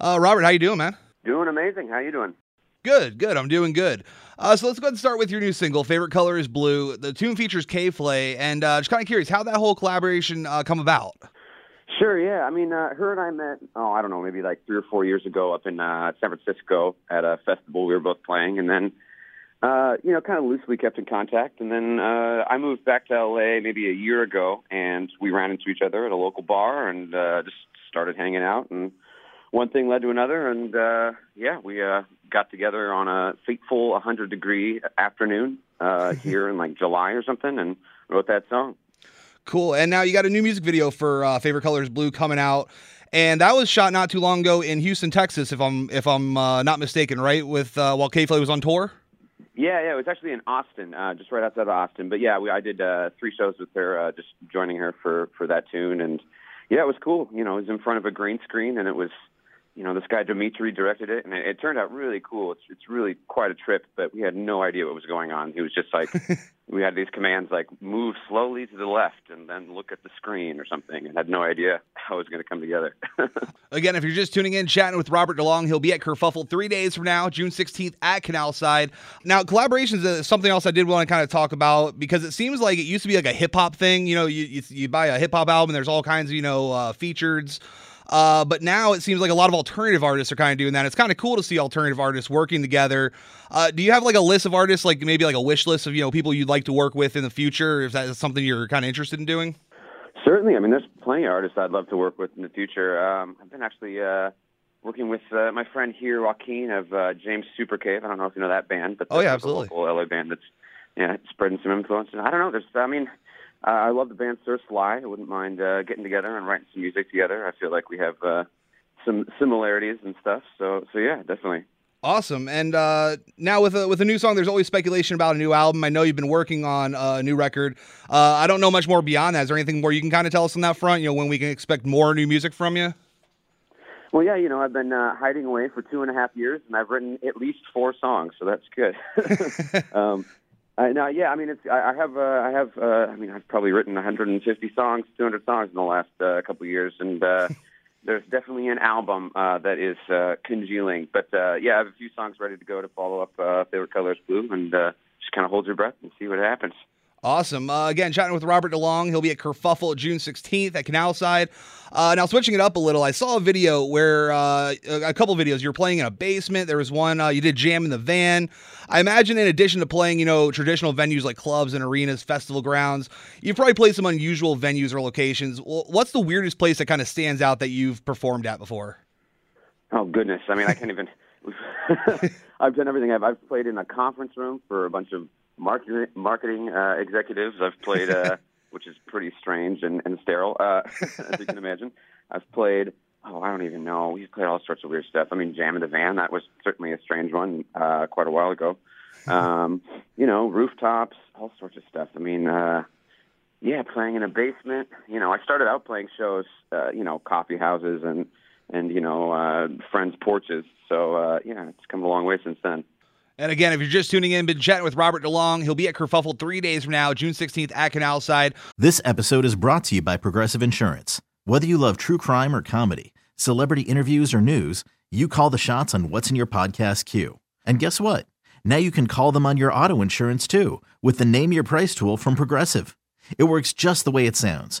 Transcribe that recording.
Uh, Robert, how you doing, man? Doing amazing. How you doing? Good, good. I'm doing good. Uh, so let's go ahead and start with your new single. Favorite color is blue. The tune features K Flay, and uh, just kind of curious how that whole collaboration uh, come about. Sure. Yeah. I mean, uh, her and I met. Oh, I don't know, maybe like three or four years ago up in uh, San Francisco at a festival we were both playing, and then uh, you know, kind of loosely kept in contact. And then uh, I moved back to LA maybe a year ago, and we ran into each other at a local bar and uh, just started hanging out. And one thing led to another, and uh, yeah, we uh, got together on a fateful 100 degree afternoon uh, here in like July or something, and wrote that song. Cool. And now you got a new music video for uh, Favorite Color is Blue coming out. And that was shot not too long ago in Houston, Texas, if I'm if I'm uh, not mistaken, right? With uh, while K Flay was on tour. Yeah, yeah, it was actually in Austin, uh, just right outside of Austin. But yeah, we, I did uh, three shows with her, uh, just joining her for for that tune, and yeah, it was cool. You know, it was in front of a green screen, and it was, you know, this guy Dimitri directed it, and it, it turned out really cool. It's it's really quite a trip, but we had no idea what was going on. He was just like, we had these commands like move slowly to the left and then look at the screen or something, and had no idea how it was going to come together. Again, if you're just tuning in, chatting with Robert DeLong, he'll be at Kerfuffle three days from now, June 16th at Canal Side. Now, collaborations is something else I did want to kind of talk about because it seems like it used to be like a hip hop thing. You know, you, you, you buy a hip hop album, there's all kinds of, you know, uh, features. Uh, but now it seems like a lot of alternative artists are kind of doing that. It's kind of cool to see alternative artists working together. Uh, do you have like a list of artists, like maybe like a wish list of you know people you'd like to work with in the future? If that is something you're kind of interested in doing? Certainly. I mean, there's plenty of artists I'd love to work with in the future. Um, I've been actually uh, working with uh, my friend here, Joaquin of uh, James Supercave. I don't know if you know that band, but Oh, yeah, absolutely. a local LA band that's yeah spreading some influence. I don't know. There's, I mean, uh, I love the band Sir Sly. I wouldn't mind uh, getting together and writing some music together. I feel like we have uh, some similarities and stuff. So, so yeah, definitely. Awesome. And uh, now with a with a new song, there's always speculation about a new album. I know you've been working on a new record. Uh, I don't know much more beyond that. Is there anything more you can kind of tell us on that front? You know, when we can expect more new music from you? Well, yeah, you know, I've been uh, hiding away for two and a half years, and I've written at least four songs, so that's good. um, I, now, yeah, I mean, it's I, I have uh, I have uh, I mean, I've probably written 150 songs, 200 songs in the last uh, couple of years, and uh, there's definitely an album uh, that is uh, congealing. But uh, yeah, I have a few songs ready to go to follow up uh, "Favorite Color is Blue," and uh, just kind of hold your breath and see what happens. Awesome. Uh, again, chatting with Robert DeLong. He'll be at Kerfuffle June 16th at Canal Side. Uh, now, switching it up a little, I saw a video where uh, a couple videos. You're playing in a basement. There was one uh, you did jam in the van. I imagine, in addition to playing, you know, traditional venues like clubs and arenas, festival grounds, you've probably played some unusual venues or locations. What's the weirdest place that kind of stands out that you've performed at before? Oh goodness! I mean, I can't even. I've done everything. I've, I've played in a conference room for a bunch of marketing marketing uh, executives. I've played, uh, which is pretty strange and, and sterile, uh, as you can imagine. I've played. Oh, I don't even know. We've played all sorts of weird stuff. I mean, Jam in the Van. That was certainly a strange one uh, quite a while ago. Um, you know, rooftops, all sorts of stuff. I mean, uh, yeah, playing in a basement. You know, I started out playing shows. Uh, you know, coffee houses and and you know uh, friends' porches. So uh, yeah, it's come a long way since then. And again, if you're just tuning in, been chatting with Robert DeLong. He'll be at Kerfuffle three days from now, June 16th at Canal Side. This episode is brought to you by Progressive Insurance. Whether you love true crime or comedy, celebrity interviews or news, you call the shots on what's in your podcast queue. And guess what? Now you can call them on your auto insurance too with the Name Your Price tool from Progressive. It works just the way it sounds.